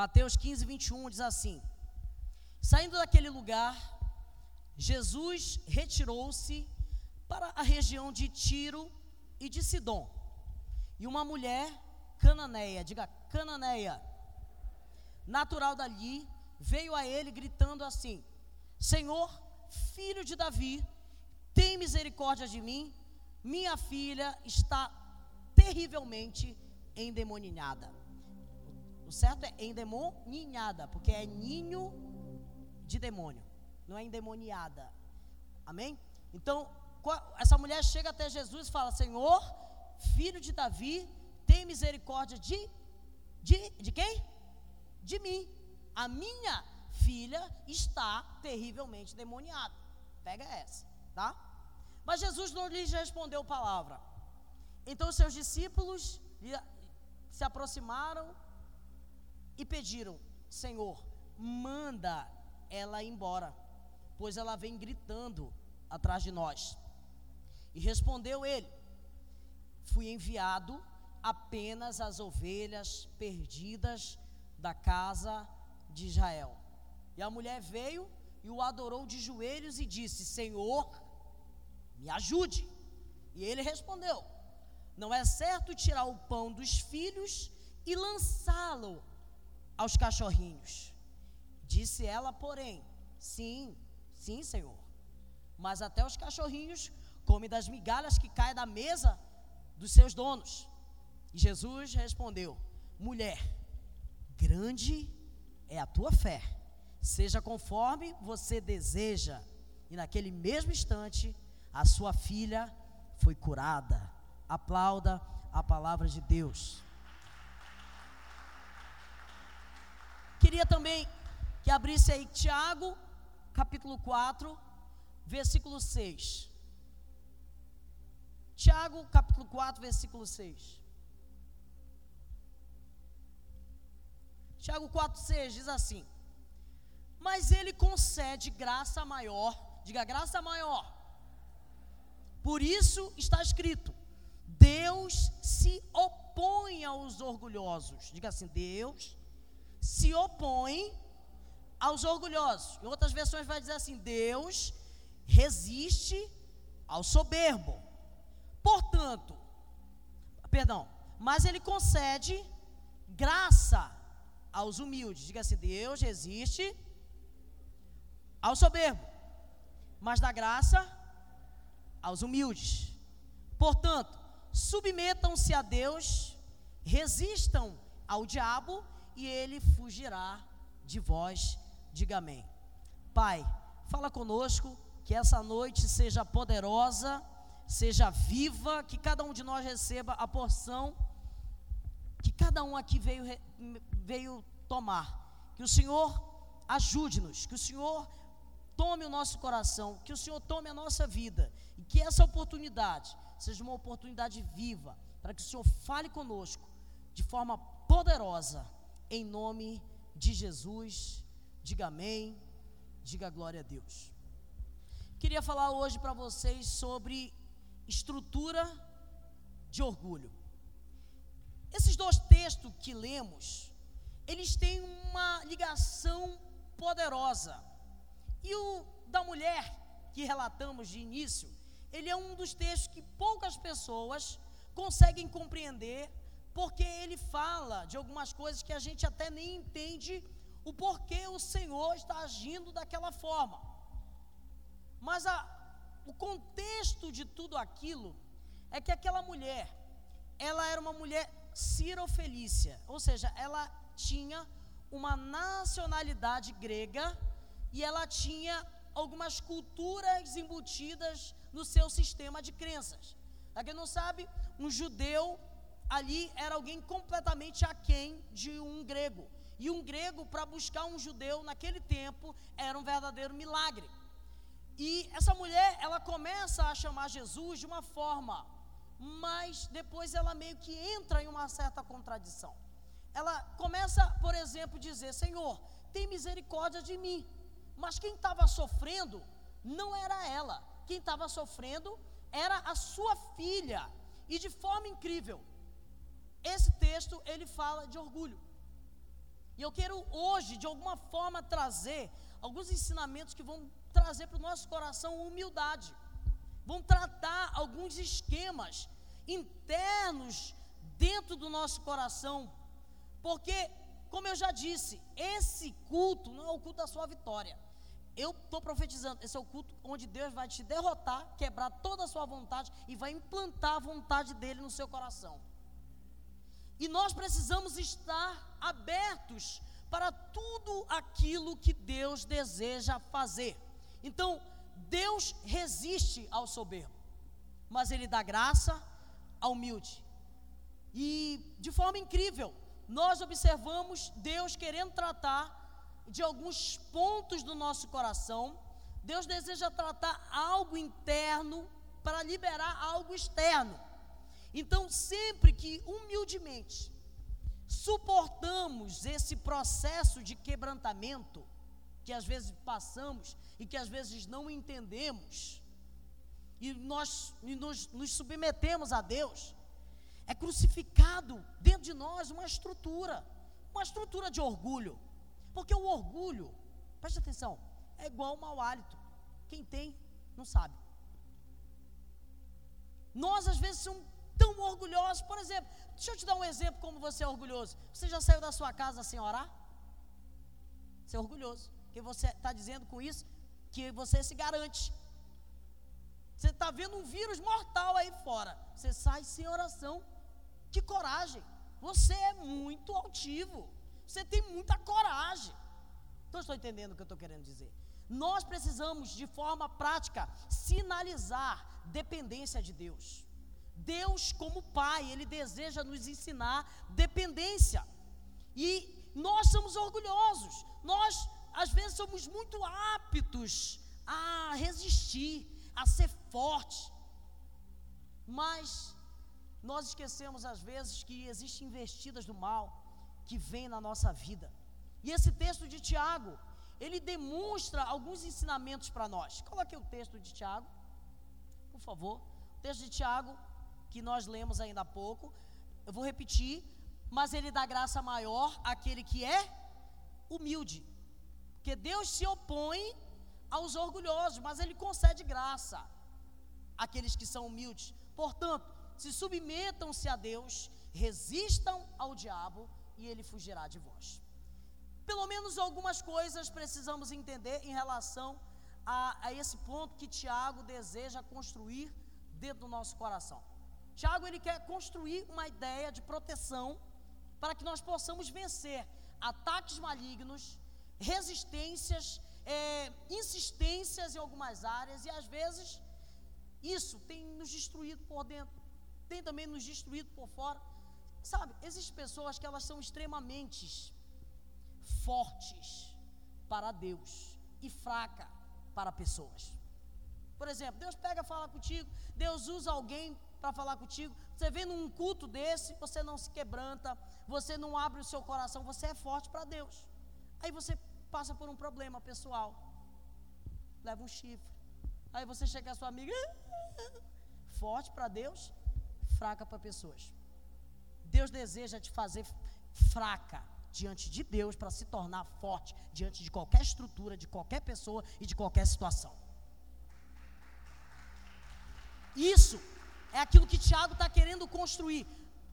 Mateus 15, 21 diz assim: Saindo daquele lugar, Jesus retirou-se para a região de Tiro e de Sidom. E uma mulher cananeia, diga cananeia, natural dali, veio a ele gritando assim: Senhor, filho de Davi, tem misericórdia de mim, minha filha está terrivelmente endemoninhada. O certo é endemoninhada, porque é ninho de demônio, não é endemoniada. Amém? Então, essa mulher chega até Jesus e fala: Senhor, filho de Davi, tem misericórdia de, de, de quem? De mim. A minha filha está terrivelmente demoniada. Pega essa, tá? Mas Jesus não lhes respondeu palavra. Então seus discípulos se aproximaram e pediram: Senhor, manda ela embora, pois ela vem gritando atrás de nós. E respondeu ele: Fui enviado apenas às ovelhas perdidas da casa de Israel. E a mulher veio e o adorou de joelhos e disse: Senhor, me ajude. E ele respondeu: Não é certo tirar o pão dos filhos e lançá-lo aos cachorrinhos. Disse ela, porém: Sim, sim, Senhor. Mas até os cachorrinhos comem das migalhas que caem da mesa dos seus donos. E Jesus respondeu: Mulher, grande é a tua fé, seja conforme você deseja. E naquele mesmo instante, a sua filha foi curada. Aplauda a palavra de Deus. Queria também que abrisse aí Tiago, capítulo 4, versículo 6. Tiago, capítulo 4, versículo 6. Tiago 4, 6 diz assim: Mas ele concede graça maior, diga graça maior. Por isso está escrito: Deus se opõe aos orgulhosos. Diga assim: Deus se opõe aos orgulhosos. Em outras versões vai dizer assim: Deus resiste ao soberbo. Portanto, perdão, mas ele concede graça aos humildes. Diga assim: Deus resiste ao soberbo, mas dá graça aos humildes. Portanto, submetam-se a Deus, resistam ao diabo e ele fugirá de vós. Diga amém. Pai, fala conosco, que essa noite seja poderosa, seja viva, que cada um de nós receba a porção que cada um aqui veio, veio tomar. Que o Senhor ajude-nos, que o Senhor tome o nosso coração, que o Senhor tome a nossa vida e que essa oportunidade seja uma oportunidade viva para que o Senhor fale conosco de forma poderosa, em nome de Jesus. Diga amém, diga glória a Deus. Queria falar hoje para vocês sobre estrutura de orgulho. Esses dois textos que lemos, eles têm uma ligação poderosa. E o da mulher que relatamos de início, ele é um dos textos que poucas pessoas conseguem compreender, porque ele fala de algumas coisas que a gente até nem entende o porquê o Senhor está agindo daquela forma. Mas a, o contexto de tudo aquilo é que aquela mulher, ela era uma mulher Cirofelícia, ou seja, ela tinha uma nacionalidade grega e ela tinha algumas culturas embutidas no seu sistema de crenças. Para quem não sabe, um judeu ali era alguém completamente aquém de um grego. E um grego, para buscar um judeu naquele tempo, era um verdadeiro milagre. E essa mulher, ela começa a chamar Jesus de uma forma, mas depois ela meio que entra em uma certa contradição. Ela começa, por exemplo, a dizer: Senhor, tem misericórdia de mim. Mas quem estava sofrendo não era ela. Quem estava sofrendo era a sua filha. E de forma incrível, esse texto ele fala de orgulho. E eu quero hoje, de alguma forma, trazer alguns ensinamentos que vão trazer para o nosso coração humildade. Vão tratar alguns esquemas internos dentro do nosso coração. Porque, como eu já disse, esse culto não é o culto da sua vitória. Eu estou profetizando, esse é o culto onde Deus vai te derrotar, quebrar toda a sua vontade e vai implantar a vontade dele no seu coração. E nós precisamos estar abertos para tudo aquilo que Deus deseja fazer. Então, Deus resiste ao soberbo, mas Ele dá graça ao humilde. E de forma incrível, nós observamos Deus querendo tratar de alguns pontos do nosso coração. Deus deseja tratar algo interno para liberar algo externo. Então, sempre que humildemente suportamos esse processo de quebrantamento, que às vezes passamos e que às vezes não entendemos, e nós e nos, nos submetemos a Deus, é crucificado dentro de nós uma estrutura, uma estrutura de orgulho, porque o orgulho, preste atenção, é igual ao mau hálito, quem tem, não sabe. Nós às vezes somos tão orgulhosos. Por exemplo, deixa eu te dar um exemplo como você é orgulhoso. Você já saiu da sua casa sem orar? Você é orgulhoso. Porque você está dizendo com isso que você se garante. Você está vendo um vírus mortal aí fora. Você sai sem oração. Que coragem. Você é muito altivo. Você tem muita coragem. Então, estou entendendo o que eu estou querendo dizer. Nós precisamos, de forma prática, sinalizar dependência de Deus. Deus, como Pai, Ele deseja nos ensinar dependência. E nós somos orgulhosos, nós, às vezes, somos muito aptos a resistir, a ser forte, mas nós esquecemos, às vezes, que existem investidas do mal que vêm na nossa vida. E esse texto de Tiago, ele demonstra alguns ensinamentos para nós. Coloque o texto de Tiago, por favor. O texto de Tiago, que nós lemos ainda há pouco. Eu vou repetir, mas ele dá graça maior àquele que é humilde. Porque Deus se opõe aos orgulhosos, mas ele concede graça àqueles que são humildes. Portanto, se submetam-se a Deus, resistam ao diabo e ele fugirá de vós. Pelo menos algumas coisas precisamos entender em relação a, a esse ponto que Tiago deseja construir dentro do nosso coração. Tiago ele quer construir uma ideia de proteção para que nós possamos vencer ataques malignos, resistências, é, insistências em algumas áreas e às vezes isso tem nos destruído por dentro, tem também nos destruído por fora. Sabe, existem pessoas que elas são extremamente fortes para Deus e fraca para pessoas. Por exemplo, Deus pega e fala contigo, Deus usa alguém para falar contigo. Você vem num culto desse, você não se quebranta, você não abre o seu coração, você é forte para Deus. Aí você passa por um problema pessoal, leva um chifre. Aí você chega a sua amiga, forte para Deus, fraca para pessoas. Deus deseja te fazer fraca diante de Deus para se tornar forte diante de qualquer estrutura, de qualquer pessoa e de qualquer situação. Isso é aquilo que Tiago está querendo construir.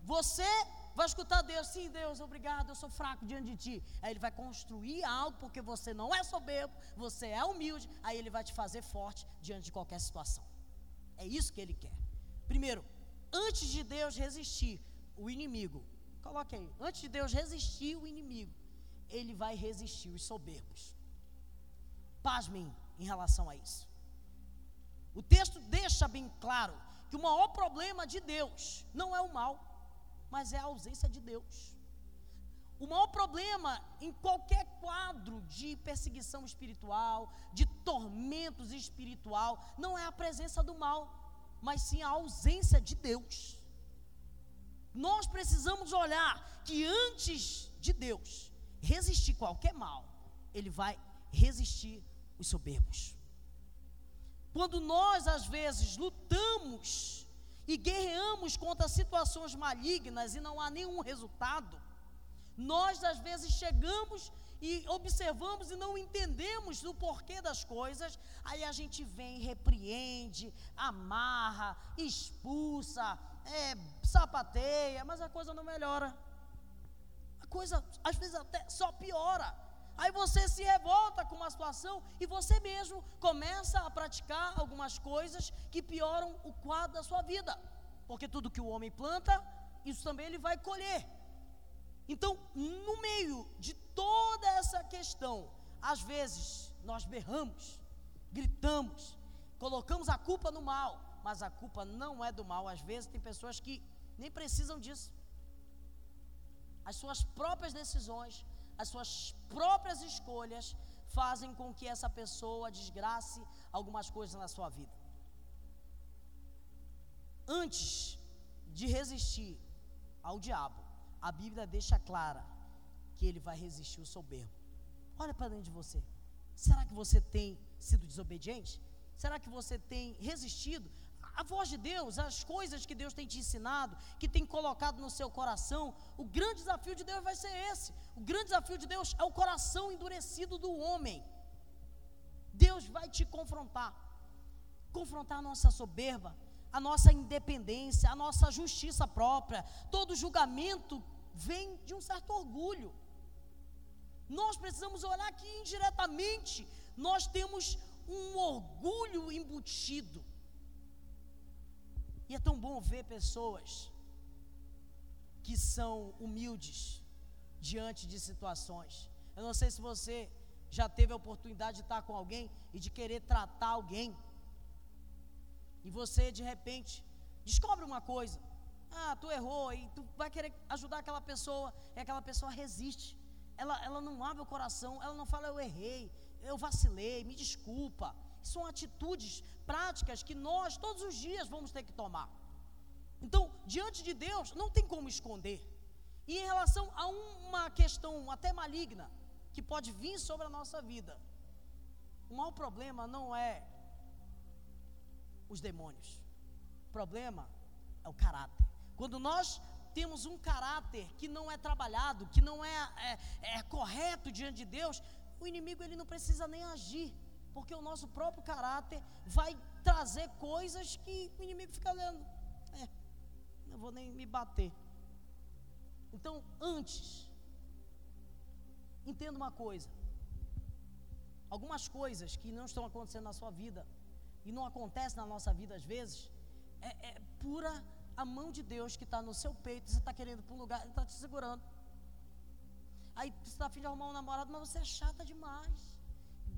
Você vai escutar Deus, sim, Deus, obrigado, eu sou fraco diante de ti. Aí ele vai construir algo porque você não é soberbo, você é humilde, aí ele vai te fazer forte diante de qualquer situação. É isso que ele quer. Primeiro, antes de Deus resistir o inimigo, coloque aí, antes de Deus resistir o inimigo, ele vai resistir os soberbos. Pasmem em relação a isso. O texto deixa bem claro que o maior problema de Deus não é o mal, mas é a ausência de Deus. O maior problema em qualquer quadro de perseguição espiritual, de tormentos espiritual, não é a presença do mal, mas sim a ausência de Deus. Nós precisamos olhar que antes de Deus resistir qualquer mal, Ele vai resistir os soberbos. Quando nós, às vezes, lutamos e guerreamos contra situações malignas e não há nenhum resultado, Nós, às vezes, chegamos e observamos e não entendemos o porquê das coisas, aí a gente vem, repreende, amarra, expulsa, é, sapateia, mas a coisa não melhora. A coisa, às vezes, até só piora. Aí você se revolta e você mesmo começa a praticar algumas coisas que pioram o quadro da sua vida. Porque tudo que o homem planta, isso também ele vai colher. Então, no meio de toda essa questão, às vezes nós berramos, gritamos, colocamos a culpa no mal, mas a culpa não é do mal. Às vezes tem pessoas que nem precisam disso. As suas próprias decisões as suas próprias escolhas fazem com que essa pessoa desgrace algumas coisas na sua vida. Antes de resistir ao diabo, a Bíblia deixa clara que ele vai resistir o soberbo. Olha para dentro de você. Será que você tem sido desobediente? Será que você tem resistido a voz de Deus, as coisas que Deus tem te ensinado, que tem colocado no seu coração, o grande desafio de Deus vai ser esse. O grande desafio de Deus é o coração endurecido do homem. Deus vai te confrontar, confrontar a nossa soberba, a nossa independência, a nossa justiça própria. Todo julgamento vem de um certo orgulho. Nós precisamos olhar que indiretamente nós temos um orgulho embutido e é tão bom ver pessoas que são humildes diante de situações. Eu não sei se você já teve a oportunidade de estar com alguém e de querer tratar alguém. E você de repente descobre uma coisa. Ah, tu errou e tu vai querer ajudar aquela pessoa e aquela pessoa resiste. Ela, ela não abre o coração, ela não fala eu errei, eu vacilei, me desculpa. São atitudes práticas que nós, todos os dias, vamos ter que tomar. Então, diante de Deus, não tem como esconder. E em relação a uma questão até maligna, que pode vir sobre a nossa vida, o maior problema não é os demônios. O problema é o caráter. Quando nós temos um caráter que não é trabalhado, que não é, é, é correto diante de Deus, o inimigo ele não precisa nem agir porque o nosso próprio caráter vai trazer coisas que o inimigo fica olhando. É, não vou nem me bater. Então, antes, entenda uma coisa. Algumas coisas que não estão acontecendo na sua vida e não acontecem na nossa vida às vezes, é, é pura a mão de Deus que está no seu peito, você está querendo para um lugar, Ele está te segurando. Aí você está afim de arrumar um namorado, mas você é chata demais.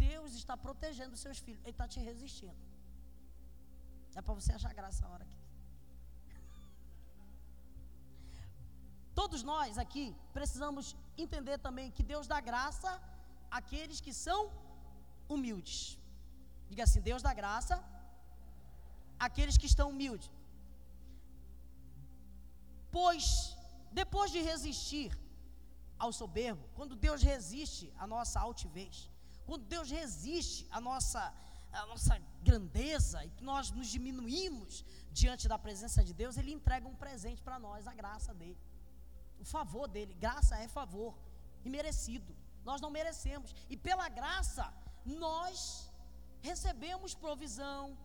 Deus está protegendo os seus filhos, Ele está te resistindo. É para você achar graça a hora aqui. Todos nós aqui precisamos entender também que Deus dá graça àqueles que são humildes. Diga assim: Deus dá graça àqueles que estão humildes. Pois, depois de resistir ao soberbo, quando Deus resiste à nossa altivez, quando Deus resiste à nossa, à nossa grandeza e que nós nos diminuímos diante da presença de Deus, Ele entrega um presente para nós, a graça dele, o favor dele. Graça é favor, e merecido. Nós não merecemos, e pela graça, nós recebemos provisão,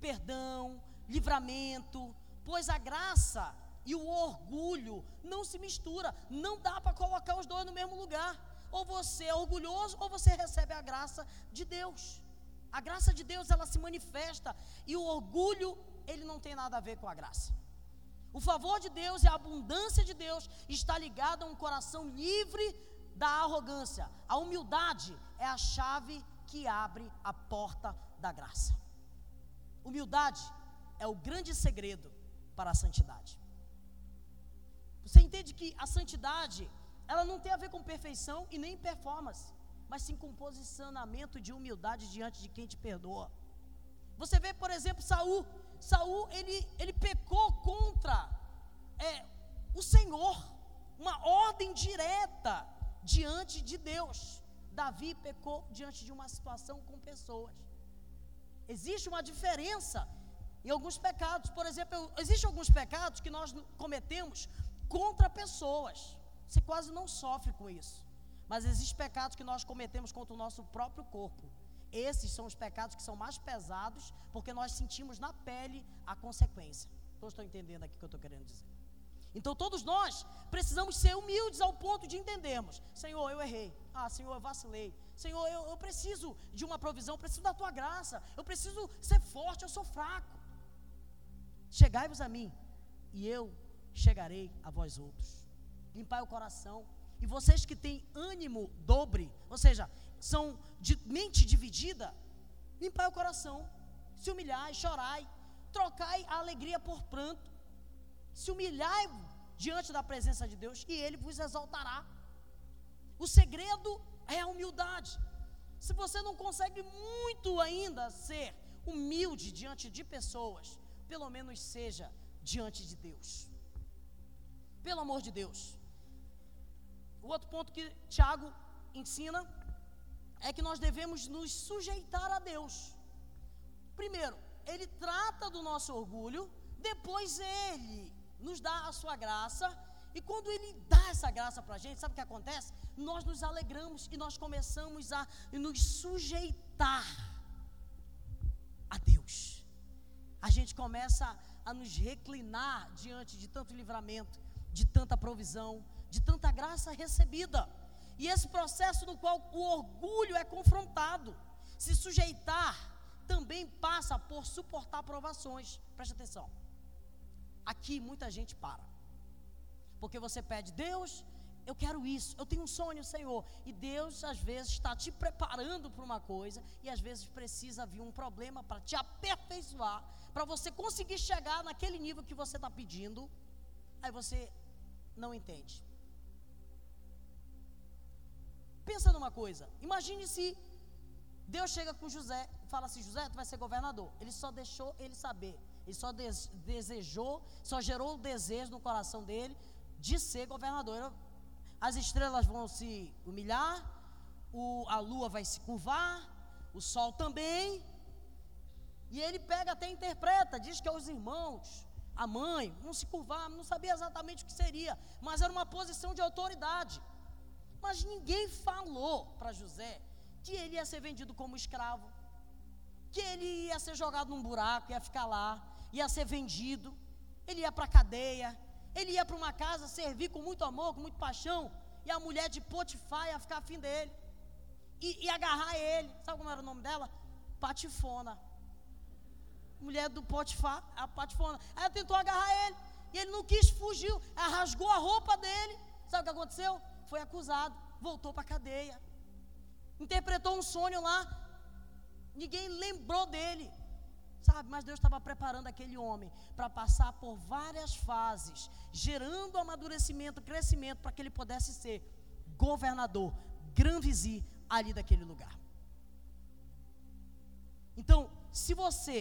perdão, livramento, pois a graça e o orgulho não se mistura, não dá para colocar os dois no mesmo lugar ou você é orgulhoso, ou você recebe a graça de Deus. A graça de Deus, ela se manifesta, e o orgulho, ele não tem nada a ver com a graça. O favor de Deus e a abundância de Deus está ligado a um coração livre da arrogância. A humildade é a chave que abre a porta da graça. Humildade é o grande segredo para a santidade. Você entende que a santidade ela não tem a ver com perfeição e nem performance, mas sim com posicionamento de humildade diante de quem te perdoa. Você vê, por exemplo, Saul. Saul ele, ele pecou contra é, o Senhor, uma ordem direta diante de Deus. Davi pecou diante de uma situação com pessoas. Existe uma diferença em alguns pecados. Por exemplo, existem alguns pecados que nós cometemos contra pessoas. Você quase não sofre com isso. Mas existem pecados que nós cometemos contra o nosso próprio corpo. Esses são os pecados que são mais pesados, porque nós sentimos na pele a consequência. Todos estão entendendo aqui o que eu estou querendo dizer. Então todos nós precisamos ser humildes ao ponto de entendermos: Senhor, eu errei. Ah, Senhor, eu vacilei. Senhor, eu, eu preciso de uma provisão, preciso da tua graça. Eu preciso ser forte, eu sou fraco. Chegai-vos a mim, e eu chegarei a vós outros. Limpai o coração. E vocês que têm ânimo dobre, ou seja, são de mente dividida, limpai o coração, se humilhai, chorai, trocai a alegria por pranto, se humilhai diante da presença de Deus e Ele vos exaltará. O segredo é a humildade. Se você não consegue muito ainda ser humilde diante de pessoas, pelo menos seja diante de Deus. Pelo amor de Deus. O outro ponto que Tiago ensina é que nós devemos nos sujeitar a Deus. Primeiro, ele trata do nosso orgulho, depois ele nos dá a sua graça, e quando ele dá essa graça para a gente, sabe o que acontece? Nós nos alegramos e nós começamos a nos sujeitar a Deus. A gente começa a nos reclinar diante de tanto livramento, de tanta provisão, de tanta graça recebida. E esse processo no qual o orgulho é confrontado, se sujeitar, também passa por suportar provações. Preste atenção. Aqui muita gente para. Porque você pede, Deus, eu quero isso, eu tenho um sonho, Senhor. E Deus, às vezes, está te preparando para uma coisa, e às vezes precisa vir um problema para te aperfeiçoar, para você conseguir chegar naquele nível que você está pedindo. Aí você não entende. Pensa numa coisa, imagine se Deus chega com José e fala assim: José, tu vai ser governador. Ele só deixou ele saber, ele só des desejou, só gerou o desejo no coração dele de ser governador. As estrelas vão se humilhar, o, a lua vai se curvar, o sol também. E ele pega até interpreta, diz que é os irmãos, a mãe, não se curvar, não sabia exatamente o que seria, mas era uma posição de autoridade. Mas ninguém falou para José que ele ia ser vendido como escravo, que ele ia ser jogado num buraco, ia ficar lá, ia ser vendido, ele ia para a cadeia, ele ia para uma casa servir com muito amor, com muito paixão, e a mulher de Potifar ia ficar afim dele, e, e agarrar ele. Sabe como era o nome dela? Patifona. Mulher do Potifar, a Patifona. Aí ela tentou agarrar ele, e ele não quis, fugiu, ela rasgou a roupa dele. Sabe o que aconteceu? Foi acusado, voltou para a cadeia. Interpretou um sonho lá, ninguém lembrou dele. Sabe, mas Deus estava preparando aquele homem para passar por várias fases, gerando amadurecimento, crescimento, para que ele pudesse ser governador, grão-vizir ali daquele lugar. Então, se você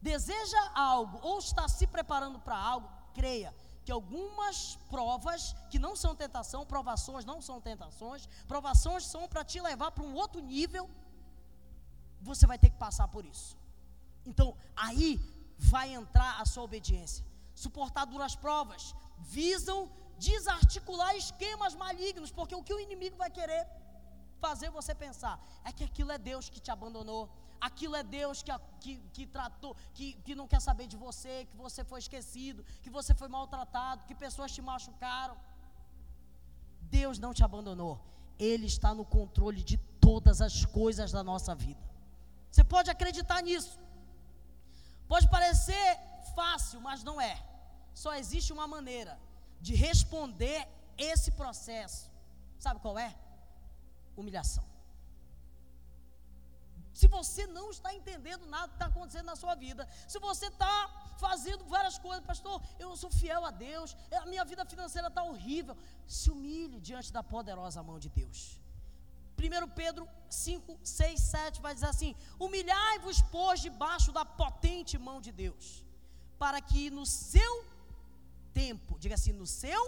deseja algo ou está se preparando para algo, creia, que algumas provas que não são tentação, provações não são tentações, provações são para te levar para um outro nível, você vai ter que passar por isso. Então, aí vai entrar a sua obediência. Suportar duras provas visam desarticular esquemas malignos, porque o que o inimigo vai querer fazer você pensar é que aquilo é Deus que te abandonou, aquilo é Deus que, que, que tratou, que, que não quer saber de você, que você foi esquecido, que você foi maltratado, que pessoas te machucaram. Deus não te abandonou, Ele está no controle de todas as coisas da nossa vida. Você pode acreditar nisso. Pode parecer fácil, mas não é. Só existe uma maneira de responder esse processo. Sabe qual é? Humilhação. Se você não está entendendo nada que está acontecendo na sua vida, se você está fazendo várias coisas, pastor, eu sou fiel a Deus, a minha vida financeira está horrível, se humilhe diante da poderosa mão de Deus. 1 Pedro 5, 6, 7 vai dizer assim: Humilhai-vos, pois, debaixo da potente mão de Deus, para que no seu tempo, diga assim, no seu,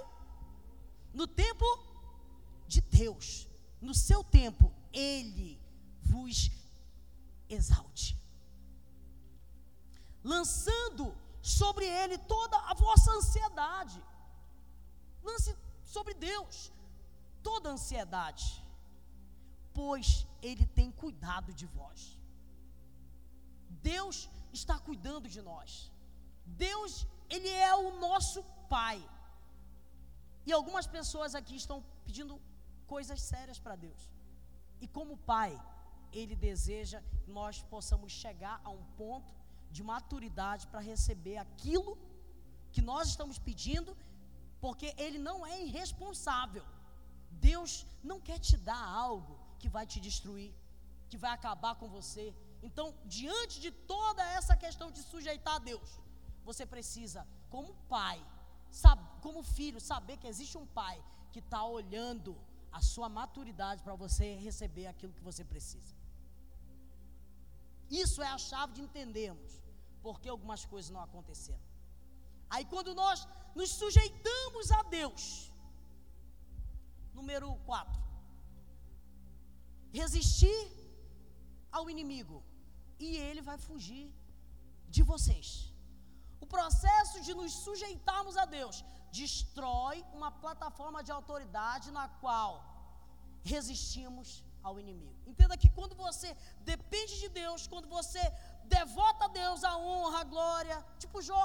no tempo de Deus, no seu tempo, Ele vos exalte, lançando sobre ele toda a vossa ansiedade. Lance sobre Deus toda ansiedade, pois Ele tem cuidado de vós. Deus está cuidando de nós. Deus, Ele é o nosso Pai. E algumas pessoas aqui estão pedindo coisas sérias para Deus. E como Pai, Ele deseja que nós possamos chegar a um ponto de maturidade para receber aquilo que nós estamos pedindo, porque Ele não é irresponsável. Deus não quer te dar algo que vai te destruir, que vai acabar com você. Então, diante de toda essa questão de sujeitar a Deus, você precisa, como pai, sabe, como filho, saber que existe um pai que está olhando a sua maturidade para você receber aquilo que você precisa. Isso é a chave de entendermos porque algumas coisas não aconteceram. Aí, quando nós nos sujeitamos a Deus, número 4, resistir ao inimigo e ele vai fugir de vocês. O processo de nos sujeitarmos a Deus destrói uma plataforma de autoridade na qual resistimos ao inimigo. Entenda que quando você depende de Deus, quando você devota a Deus a honra, a glória, tipo Jó,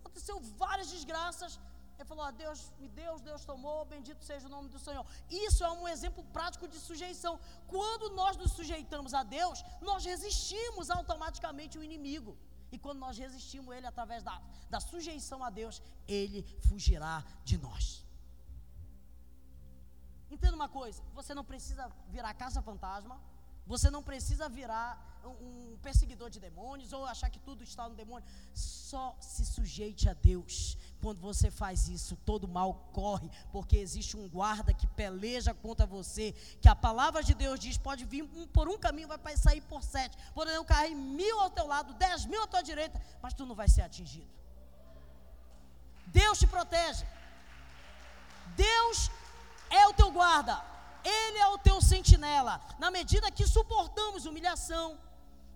aconteceu várias desgraças, ele falou: ah, Deus me deu, Deus tomou, bendito seja o nome do Senhor. Isso é um exemplo prático de sujeição. Quando nós nos sujeitamos a Deus, nós resistimos automaticamente o inimigo. E quando nós resistimos ele através da, da sujeição a Deus, ele fugirá de nós. Entenda uma coisa: você não precisa virar caça fantasma você não precisa virar um perseguidor de demônios ou achar que tudo está no demônio. Só se sujeite a Deus. Quando você faz isso, todo mal corre, porque existe um guarda que peleja contra você. Que a palavra de Deus diz: pode vir por um caminho, vai sair por sete. Poderão cair mil ao teu lado, dez mil à tua direita, mas tu não vai ser atingido. Deus te protege. Deus é o teu guarda. Ele é o teu sentinela. Na medida que suportamos humilhação,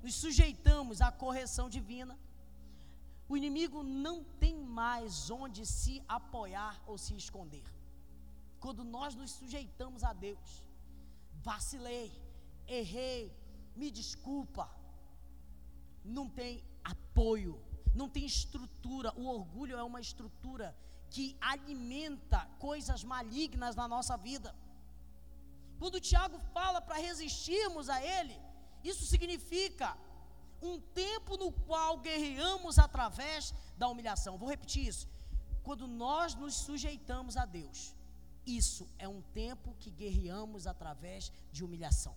nos sujeitamos à correção divina, o inimigo não tem mais onde se apoiar ou se esconder. Quando nós nos sujeitamos a Deus, vacilei, errei, me desculpa, não tem apoio, não tem estrutura. O orgulho é uma estrutura que alimenta coisas malignas na nossa vida. Quando Tiago fala para resistirmos a ele, isso significa um tempo no qual guerreamos através da humilhação. Vou repetir isso. Quando nós nos sujeitamos a Deus, isso é um tempo que guerreamos através de humilhação.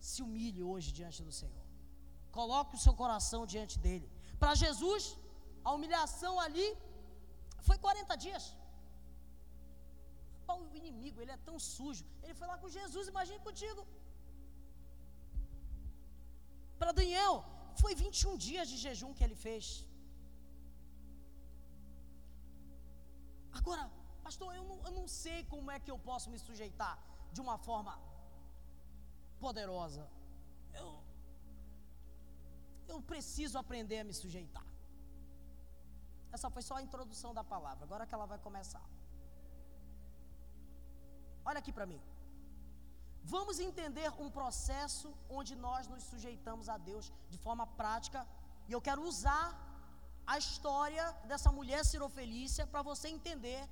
Se humilhe hoje diante do Senhor. Coloque o seu coração diante dele. Para Jesus, a humilhação ali foi 40 dias o inimigo, ele é tão sujo. Ele foi lá com Jesus, imagine contigo. Para Daniel, foi 21 dias de jejum que ele fez. Agora, pastor, eu não, eu não sei como é que eu posso me sujeitar de uma forma poderosa. Eu, eu preciso aprender a me sujeitar. Essa foi só a introdução da palavra, agora que ela vai começar. Olha aqui para mim. Vamos entender um processo onde nós nos sujeitamos a Deus de forma prática. E eu quero usar a história dessa mulher Cirofelícia para você entender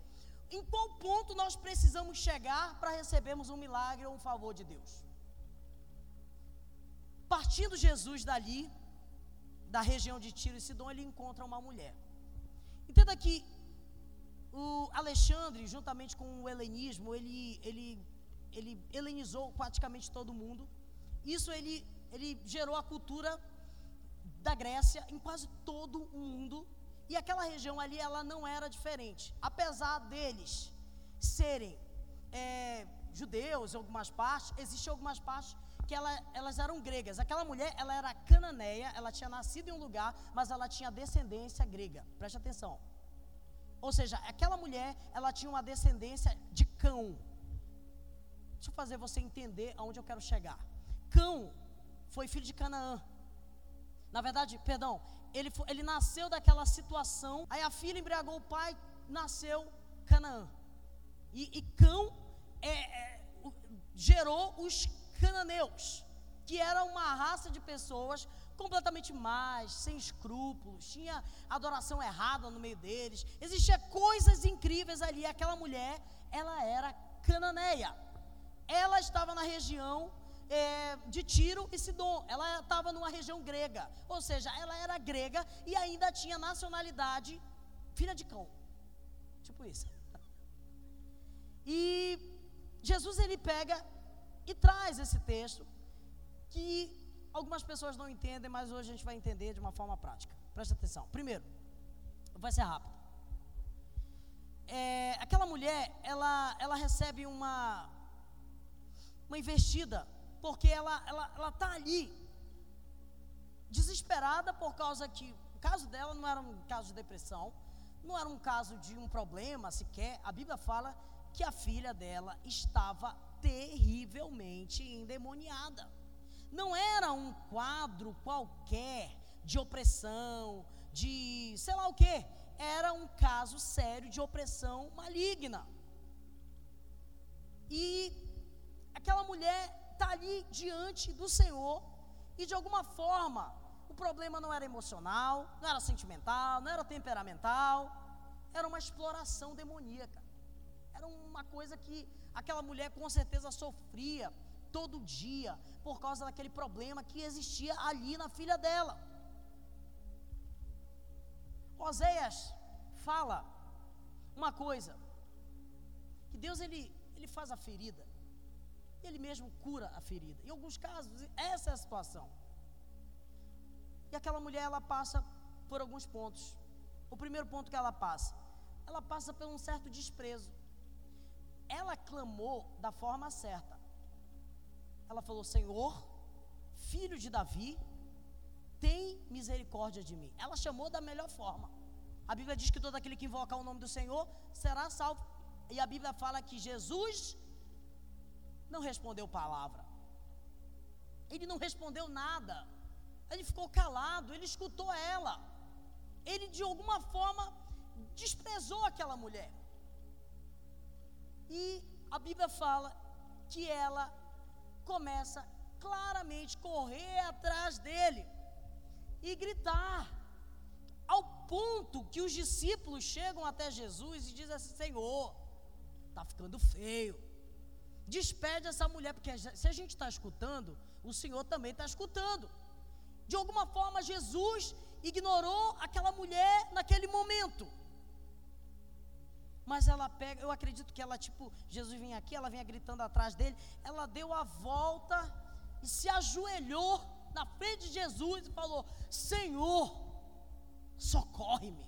em qual ponto nós precisamos chegar para recebermos um milagre ou um favor de Deus. Partindo Jesus dali, da região de Tiro e Sidom, ele encontra uma mulher. Entenda que o Alexandre, juntamente com o helenismo, ele, ele, ele helenizou praticamente todo mundo. Isso ele, ele gerou a cultura da Grécia em quase todo o mundo. E aquela região ali, ela não era diferente. Apesar deles serem é, judeus em algumas partes, existiam algumas partes que ela, elas eram gregas. Aquela mulher, ela era cananeia, ela tinha nascido em um lugar, mas ela tinha descendência grega. Preste atenção. Ou seja, aquela mulher, ela tinha uma descendência de cão. Deixa eu fazer você entender aonde eu quero chegar. Cão foi filho de Canaã. Na verdade, perdão, ele, foi, ele nasceu daquela situação. Aí a filha embriagou o pai, nasceu Canaã. E, e Cão é, é, gerou os cananeus, que era uma raça de pessoas completamente más, sem escrúpulos, tinha adoração errada no meio deles, existia coisas incríveis ali. Aquela mulher, ela era cananeia. Ela estava na região é, de Tiro e Sidom. Ela estava numa região grega, ou seja, ela era grega e ainda tinha nacionalidade filha de cão. Tipo isso. E Jesus ele pega e traz esse texto que algumas pessoas não entendem, mas hoje a gente vai entender de uma forma prática. Preste atenção. Primeiro, vai ser rápido. É, aquela mulher, ela, ela recebe uma, uma investida, porque ela ela, ela tá ali, desesperada por causa que o caso dela não era um caso de depressão, não era um caso de um problema sequer. A Bíblia fala que a filha dela estava terrivelmente endemoniada. Não era um quadro qualquer de opressão, de sei lá o que. Era um caso sério de opressão maligna. E aquela mulher está ali diante do Senhor e de alguma forma o problema não era emocional, não era sentimental, não era temperamental, era uma exploração demoníaca. Era uma coisa que aquela mulher com certeza sofria todo dia por causa daquele problema que existia ali na filha dela. Oséias fala uma coisa, que Deus ele, ele faz a ferida, ele mesmo cura a ferida. Em alguns casos, essa é a situação. E aquela mulher, ela passa por alguns pontos. O primeiro ponto que ela passa, ela passa por um certo desprezo. Ela clamou da forma certa. Ela falou: Senhor, filho de Davi, tem misericórdia de mim. Ela chamou da melhor forma. A Bíblia diz que todo aquele que invocar o nome do Senhor será salvo. E a Bíblia fala que Jesus não respondeu palavra. Ele não respondeu nada. Ele ficou calado, ele escutou ela. Ele de alguma forma desprezou aquela mulher. E a Bíblia fala que ela começa claramente correr atrás dele e gritar, ao ponto que os discípulos chegam até Jesus e dizem assim: Senhor, está ficando feio. Despede essa mulher, porque se a gente está escutando, o Senhor também está escutando. De alguma forma, Jesus ignorou aquela mulher naquele momento. Mas ela pega, eu acredito que ela, tipo, Jesus vinha aqui, ela vinha gritando atrás dele. Ela deu a volta e se ajoelhou na frente de Jesus e falou: Senhor, socorre-me.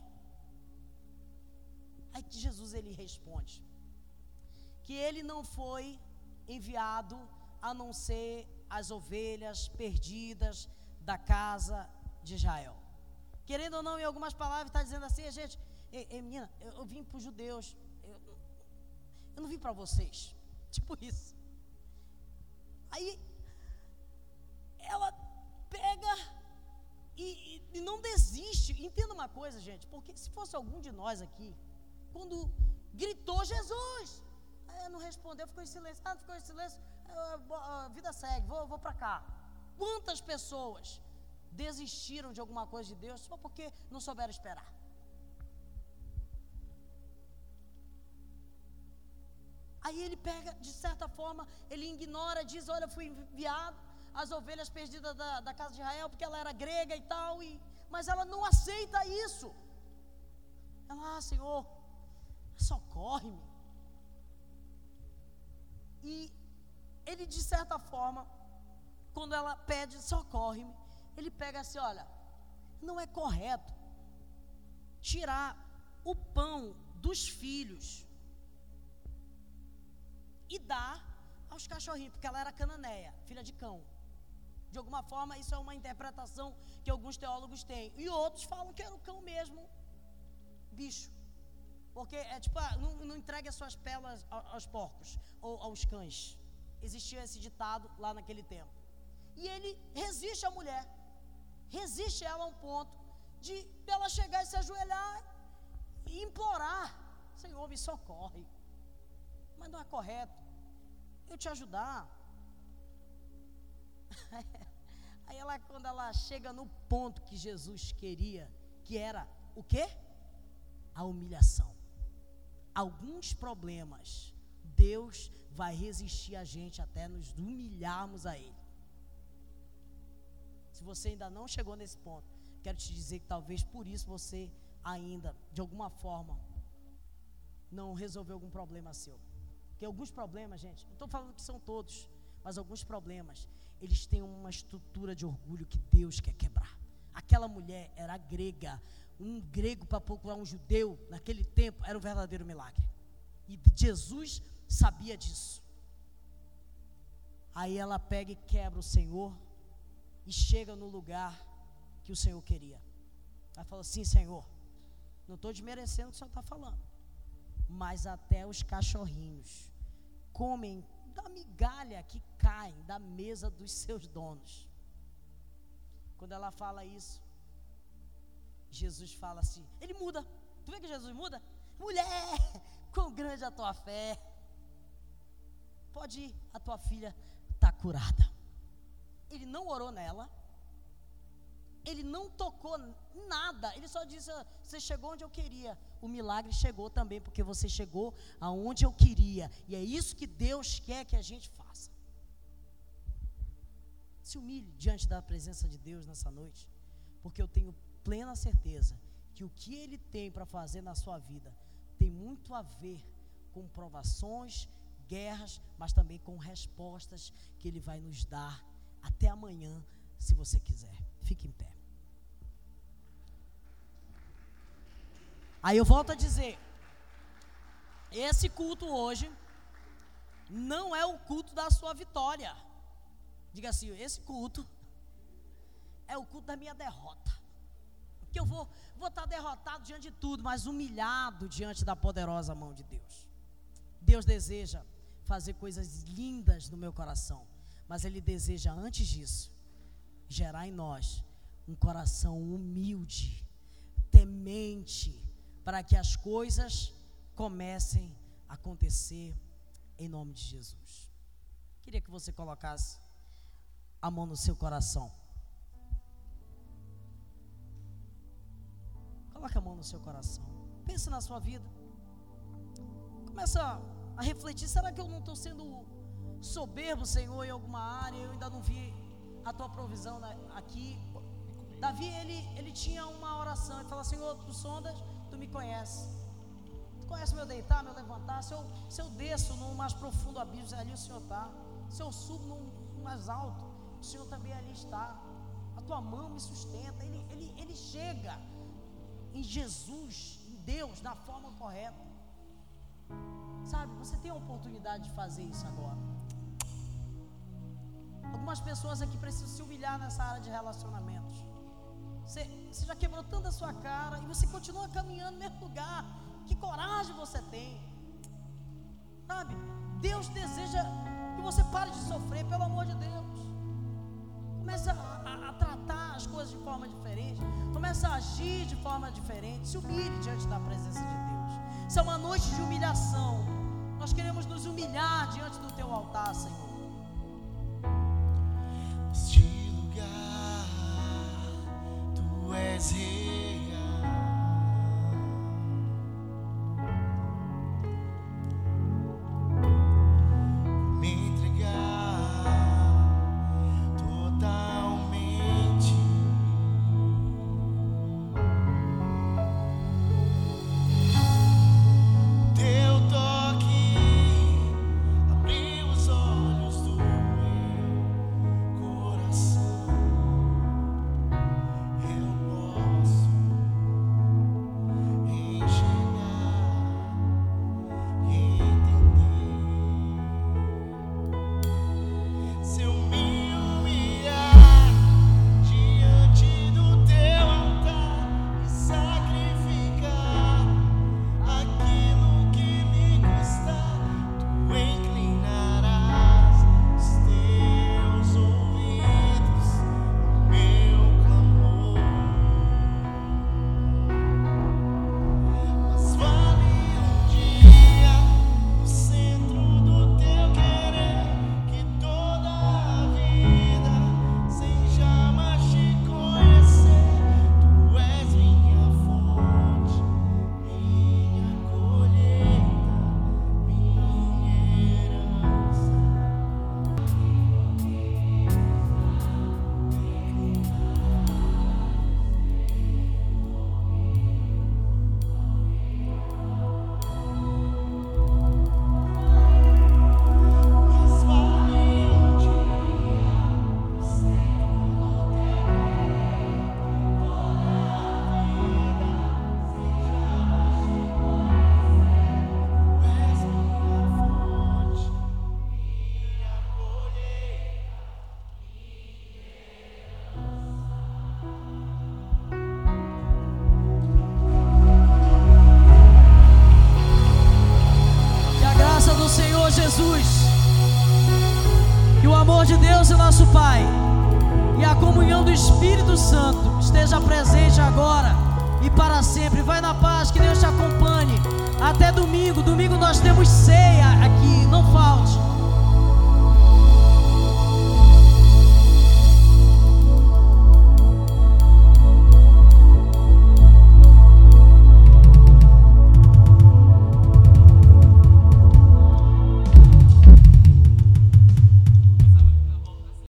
Aí que Jesus ele responde que ele não foi enviado a não ser as ovelhas perdidas da casa de Israel. Querendo ou não, em algumas palavras, está dizendo assim, gente, ei, ei, menina, eu, eu vim para os judeus, eu, eu não vim para vocês. Tipo isso. Aí, ela pega e, e, não desiste. Entenda uma coisa, gente, porque se fosse algum de nós aqui, quando gritou Jesus, não respondeu, ficou em silêncio. Ah, ficou em silêncio, a vida segue, vou, vou para cá. Quantas pessoas desistiram de alguma coisa de Deus só porque não souberam esperar? Aí ele pega, de certa forma, ele ignora, diz: Olha, fui enviado as ovelhas perdidas da, da casa de Israel, porque ela era grega e tal, e, mas ela não aceita isso. Ela, ah, Senhor, socorre-me. E ele, de certa forma, quando ela pede, socorre-me, ele pega assim: olha, não é correto tirar o pão dos filhos e dar aos cachorrinhos, porque ela era cananeia, filha de cão. De alguma forma, isso é uma interpretação que alguns teólogos têm. E outros falam que era o cão mesmo, bicho. Porque é tipo, ah, não, não entregue as suas pelas aos porcos ou aos cães. Existia esse ditado lá naquele tempo. E ele resiste à mulher. Resiste ela a um ponto de ela chegar e se ajoelhar e implorar Senhor, me socorre. Mas não é correto. Eu te ajudar. Aí ela, quando ela chega no ponto que Jesus queria, que era o quê? A humilhação. Alguns problemas, Deus vai resistir a gente até nos humilharmos a Ele. Se você ainda não chegou nesse ponto, quero te dizer que talvez por isso você ainda, de alguma forma, não resolveu algum problema seu. Porque alguns problemas, gente, não estou falando que são todos, mas alguns problemas, eles têm uma estrutura de orgulho que Deus quer quebrar. Aquela mulher era grega, um grego para procurar um judeu, naquele tempo, era um verdadeiro milagre. E Jesus sabia disso. Aí ela pega e quebra o Senhor e chega no lugar que o Senhor queria. Ela fala assim: Senhor, não estou desmerecendo o que o Senhor está falando, mas até os cachorrinhos comem da migalha que cai da mesa dos seus donos. Quando ela fala isso, Jesus fala assim: Ele muda. Tu vê que Jesus muda? Mulher, quão grande a tua fé. Pode ir, a tua filha está curada. Ele não orou nela, ele não tocou nada, ele só disse: ah, Você chegou onde eu queria. O milagre chegou também, porque você chegou aonde eu queria, e é isso que Deus quer que a gente faça. Se humilhe diante da presença de Deus nessa noite, porque eu tenho plena certeza que o que Ele tem para fazer na sua vida tem muito a ver com provações, guerras, mas também com respostas que Ele vai nos dar até amanhã, se você quiser. Fique em pé. Aí eu volto a dizer: esse culto hoje não é o culto da sua vitória. Diga assim: esse culto é o culto da minha derrota. Porque eu vou vou estar derrotado diante de tudo, mas humilhado diante da poderosa mão de Deus. Deus deseja fazer coisas lindas no meu coração, mas Ele deseja, antes disso, gerar em nós um coração humilde, temente, para que as coisas comecem a acontecer em nome de Jesus. Queria que você colocasse a mão no seu coração. Coloque a mão no seu coração. Pense na sua vida. Começa a refletir: será que eu não estou sendo soberbo, Senhor, em alguma área? Eu ainda não vi a tua provisão aqui. Davi, ele, ele tinha uma oração. Ele fala: Senhor, tu sondas, tu me conheces. Tu conhece meu deitar, meu levantar. Se eu, se eu desço no mais profundo abismo, ali o Senhor está. Se eu subo no mais alto, o Senhor também ali está. A tua mão me sustenta. Ele, ele, ele chega em Jesus, em Deus, da forma correta. Sabe, você tem a oportunidade de fazer isso agora. Algumas pessoas aqui precisam se humilhar nessa área de relacionamentos. Você, você já quebrou tanto a sua cara e você continua caminhando no mesmo lugar. Que coragem você tem. Sabe? Deus deseja que você pare de sofrer, pelo amor de Deus. Comece a, a, a tratar as coisas de forma diferente. Comece a agir de forma diferente. Se humilhe diante da presença de Deus. Isso é uma noite de humilhação. Nós queremos nos humilhar diante do teu altar, Senhor. Tu és